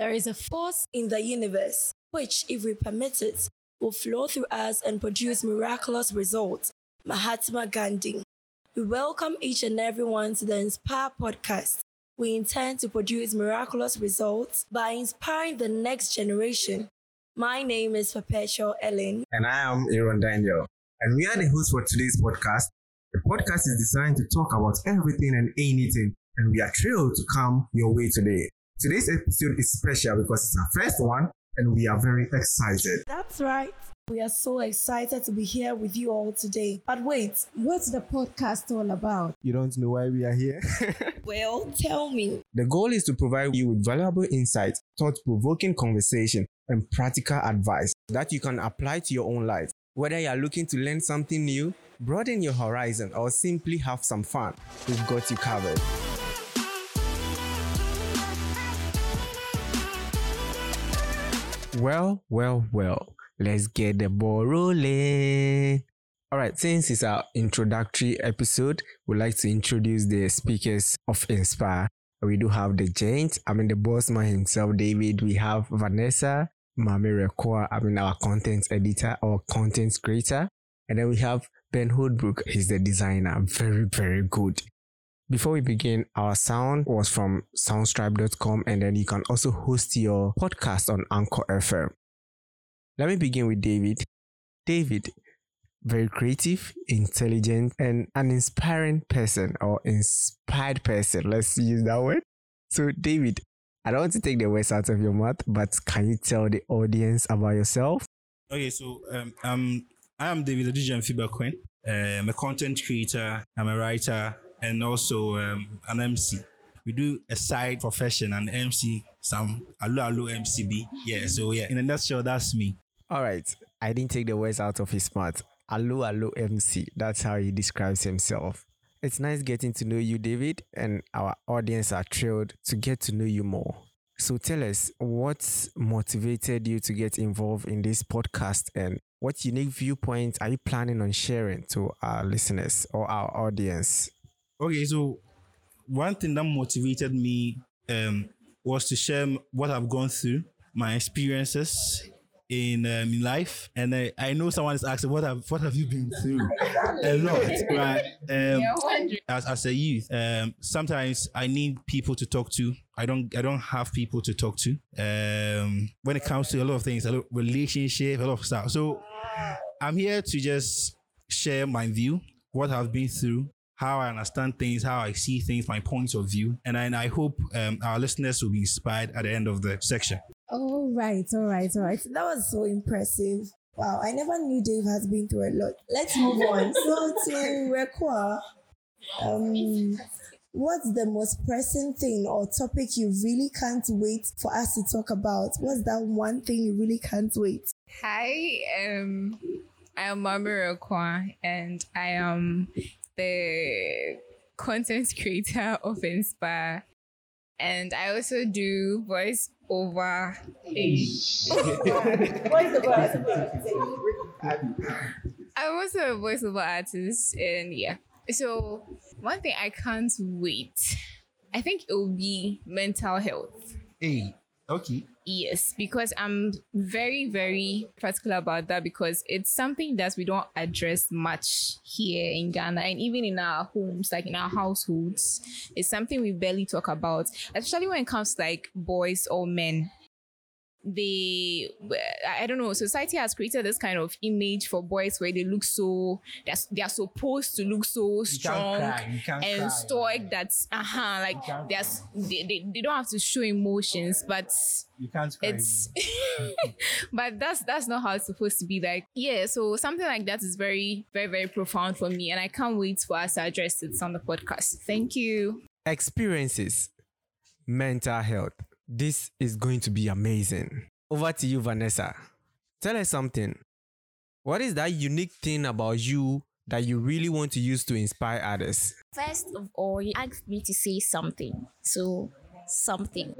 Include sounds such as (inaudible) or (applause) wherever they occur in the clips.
There is a force in the universe which, if we permit it, will flow through us and produce miraculous results. Mahatma Gandhi. We welcome each and everyone to the Inspire podcast. We intend to produce miraculous results by inspiring the next generation. My name is Perpetual Ellen. And I am Aaron Daniel. And we are the hosts for today's podcast. The podcast is designed to talk about everything and anything. And we are thrilled to come your way today. Today's episode is special because it's our first one and we are very excited. That's right. We are so excited to be here with you all today. But wait, what's the podcast all about? You don't know why we are here? (laughs) well, tell me. The goal is to provide you with valuable insights, thought provoking conversation, and practical advice that you can apply to your own life. Whether you are looking to learn something new, broaden your horizon, or simply have some fun, we've got you covered. Well, well, well, let's get the ball rolling. All right, since it's our introductory episode, we'd like to introduce the speakers of Inspire. We do have the giant, I mean, the boss man himself, David. We have Vanessa, Mami Rekoa, I mean, our content editor or content creator. And then we have Ben Hoodbrook, he's the designer. Very, very good. Before we begin, our sound was from soundstripe.com and then you can also host your podcast on Anchor FM. Let me begin with David. David, very creative, intelligent, and an inspiring person or inspired person. Let's use that word. So, David, I don't want to take the words out of your mouth, but can you tell the audience about yourself? Okay, so um, um, I am David Adijan Fiba Quinn. I'm a content creator, I'm a writer, and also um, an MC. We do a side profession and MC, some Alu Alu MCB. Yeah, so yeah, in a nutshell, that's me. All right. I didn't take the words out of his mouth. Alu Alu MC. That's how he describes himself. It's nice getting to know you, David, and our audience are thrilled to get to know you more. So tell us what motivated you to get involved in this podcast and what unique viewpoints are you planning on sharing to our listeners or our audience? Okay, so one thing that motivated me um, was to share what I've gone through, my experiences in um, in life, and I, I know someone is asking what have what have you been through? (laughs) a lot, right? Um, as as a youth, um, sometimes I need people to talk to. I don't I don't have people to talk to. Um, when it comes to a lot of things, a lot of relationship, a lot of stuff. So I'm here to just share my view, what I've been through, how I understand things, how I see things, my points of view. And I, and I hope um, our listeners will be inspired at the end of the section. All right, all right, all right. That was so impressive. Wow, I never knew Dave has been through a lot. Let's move on. (laughs) So to Rekwa, um, what's the most pressing thing or topic you really can't wait for us to talk about? What's that one thing you really can't wait? Hi, um, I am Mama Rekwa, and I am the content (laughs) creator of Inspire. And I also do voice over. I'm also a voiceover artist, and yeah. So one thing I can't wait, I think it will be mental health. Hey, okay. Yes, because I'm very, very particular about that because it's something that we don't address much here in Ghana and even in our homes, like in our households. It's something we barely talk about, especially when it comes to like boys or men they i don't know society has created this kind of image for boys where they look so they're, they're supposed to look so strong and cry, stoic that's uh-huh like there's they, they, they don't have to show emotions but you can't cry. it's (laughs) but that's that's not how it's supposed to be like yeah so something like that is very very very profound for me and i can't wait for us to address it on the podcast. Thank you. Experiences mental health this is going to be amazing. Over to you, Vanessa. Tell us something. What is that unique thing about you that you really want to use to inspire others? First of all, you asked me to say something. So, something. (laughs)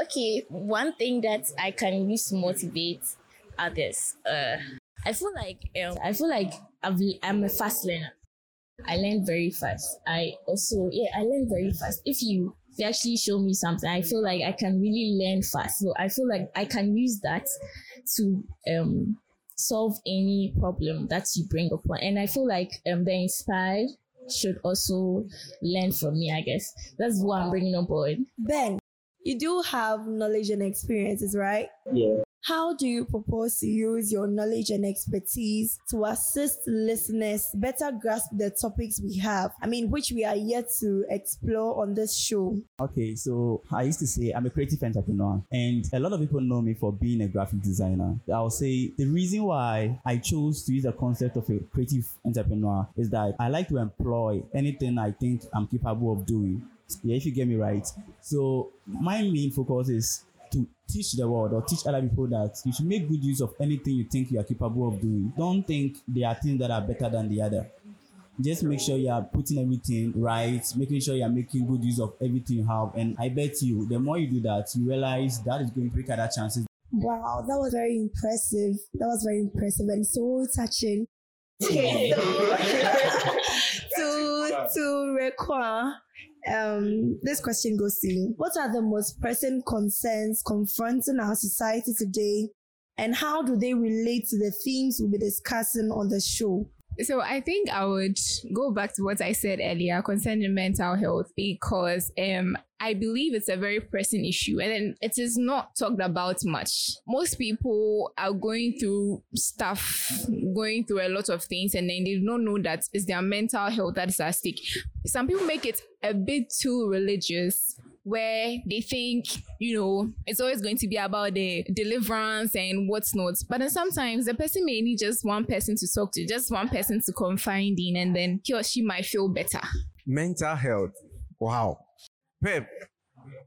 okay, one thing that I can use to motivate others. Uh, I feel like um, I feel like i am a fast learner. I learn very fast. I also yeah, I learn very fast. If you if you actually show me something, I feel like I can really learn fast. So I feel like I can use that to um solve any problem that you bring upon. And I feel like um the inspired should also learn from me, I guess. That's what I'm bringing on board. Ben, you do have knowledge and experiences, right? Yeah. How do you propose to use your knowledge and expertise to assist listeners better grasp the topics we have? I mean, which we are yet to explore on this show. Okay, so I used to say I'm a creative entrepreneur, and a lot of people know me for being a graphic designer. I'll say the reason why I chose to use the concept of a creative entrepreneur is that I like to employ anything I think I'm capable of doing. Yeah, if you get me right. So my main focus is to teach the world or teach other people that you should make good use of anything you think you are capable of doing. Don't think there are things that are better than the other. Just make sure you are putting everything right, making sure you are making good use of everything you have. And I bet you, the more you do that, you realize that is going to break other chances. Wow, that was very impressive. That was very impressive and so touching. (laughs) (laughs) to to Rekwa, um, this question goes to. What are the most pressing concerns confronting our society today, and how do they relate to the themes we'll be discussing on the show? So I think I would go back to what I said earlier concerning mental health because um I believe it's a very pressing issue and it is not talked about much. Most people are going through stuff, going through a lot of things, and then they do not know that it's their mental health that is at stake. Some people make it a bit too religious where they think, you know, it's always going to be about the deliverance and what's not. But then sometimes the person may need just one person to talk to, just one person to confide in, and then he or she might feel better. Mental health. Wow. Pep,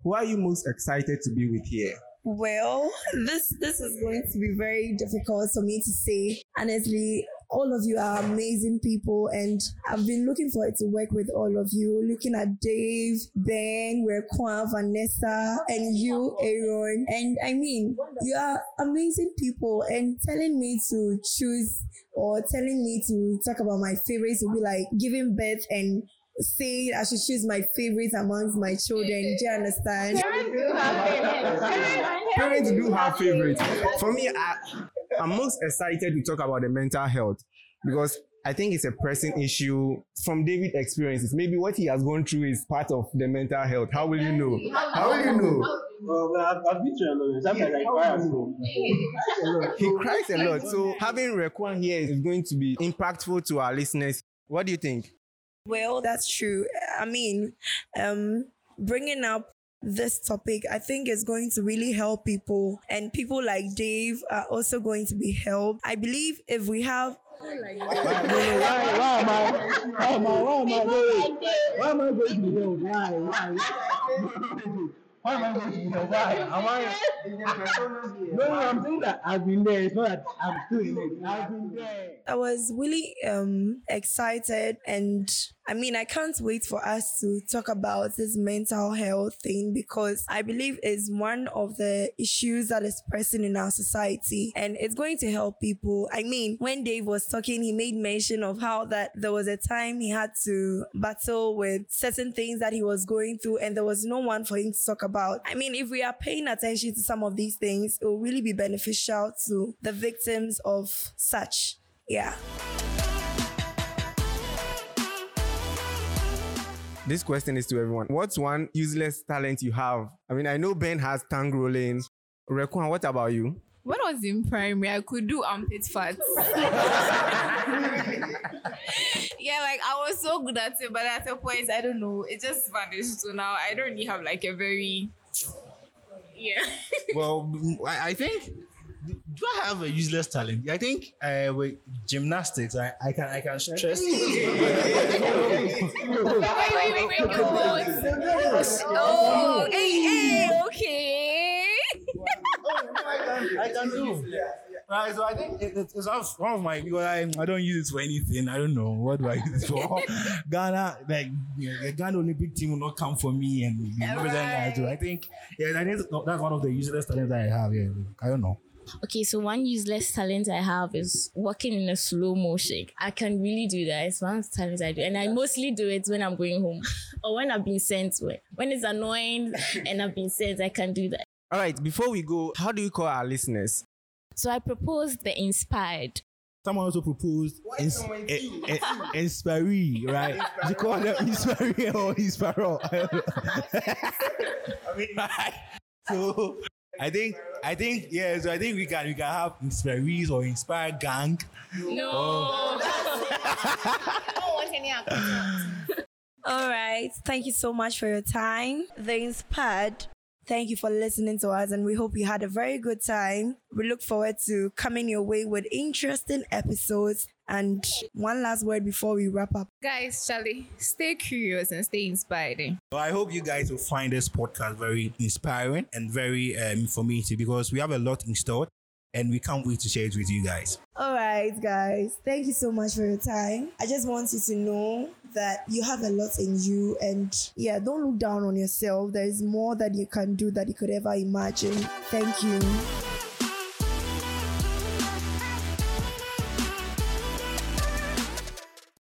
who are you most excited to be with here? Well, this this is going to be very difficult for me to say. Honestly, all of you are amazing people, and I've been looking forward to work with all of you. Looking at Dave, Ben, Rekwan, Vanessa, and you, Aaron. And I mean, you are amazing people, and telling me to choose or telling me to talk about my favorites will be like giving birth and say I should choose my favorite amongst my children. Do you understand? Parents do have favorites. For me, I, I'm most excited to talk about the mental health because I think it's a pressing issue from David's experiences. Maybe what he has gone through is part of the mental health. How will you know? How will you know? Well, I've, I've been through a lot. Sometimes I cry at home. He cries a lot. So having Rekwan here is going to be impactful to our listeners. What do you think? Well, that's true. I mean, um, bringing up this topic, I think is going to really help people, and people like Dave are also going to be helped. I believe if we have Why, am I? Why? Why am I going to be held? Why? Why? Why am I going to be held? Why? Am I? No, no, I'm saying that I've been there. It's not that I'm still in it. I've been there. I was really um excited and I mean I can't wait for us to talk about this mental health thing because I believe it's one of the issues that is present in our society and it's going to help people. I mean when Dave was talking he made mention of how that there was a time he had to battle with certain things that he was going through and there was no one for him to talk about. I mean if we are paying attention to some of these things it will really be beneficial to the victims of such. Yeah. This question is to everyone. What's one useless talent you have? I mean, I know Ben has tongue rolling. Rekwan, what about you? When I was in primary, I could do armpit fats. (laughs) yeah, like I was so good at it, but at a point, I don't know, it just vanished. So now I don't really have like a very, yeah. Well, I, I think. Do I have a useless talent? I think uh, with gymnastics, I, I can I can stress. wait, wait, wait, wait, wait. Oh, hey, hey, okay. I can do. Right, so I think it, it's one of- my because I, I don't use it for anything. I don't know what do I use it for. (laughs) Ghana, like you know, the Ghana Olympic team will not come for me and you know, everything I do. I think yeah, that is that's one of the useless talents that I have. Yeah, I don't know. Okay, so one useless talent I have is walking in a slow motion. I can really do that. It's one of the talents I do. And I mostly do it when I'm going home (laughs) or when I've been sent. When, when it's annoying (laughs) and I've been sent, I can do that. All right, before we go, how do you call our listeners? So I proposed the inspired. Someone also proposed ins- eh, eh, inspiree, (laughs) right? You call them inspiree or inspiro. I mean, like, so I think I think yeah. So I think we can we can have inspirees or inspire gang. No. Oh. I don't want any accounts. All right. Thank you so much for your time. The Inspired. Thank you for listening to us, and we hope you had a very good time. We look forward to coming your way with interesting episodes. And one last word before we wrap up. Guys, Charlie, stay curious and stay inspired. So I hope you guys will find this podcast very inspiring and very um, informative because we have a lot in store and we can't wait to share it with you guys. All right, guys. Thank you so much for your time. I just want you to know that you have a lot in you, and yeah, don't look down on yourself. There is more that you can do that you could ever imagine. Thank you.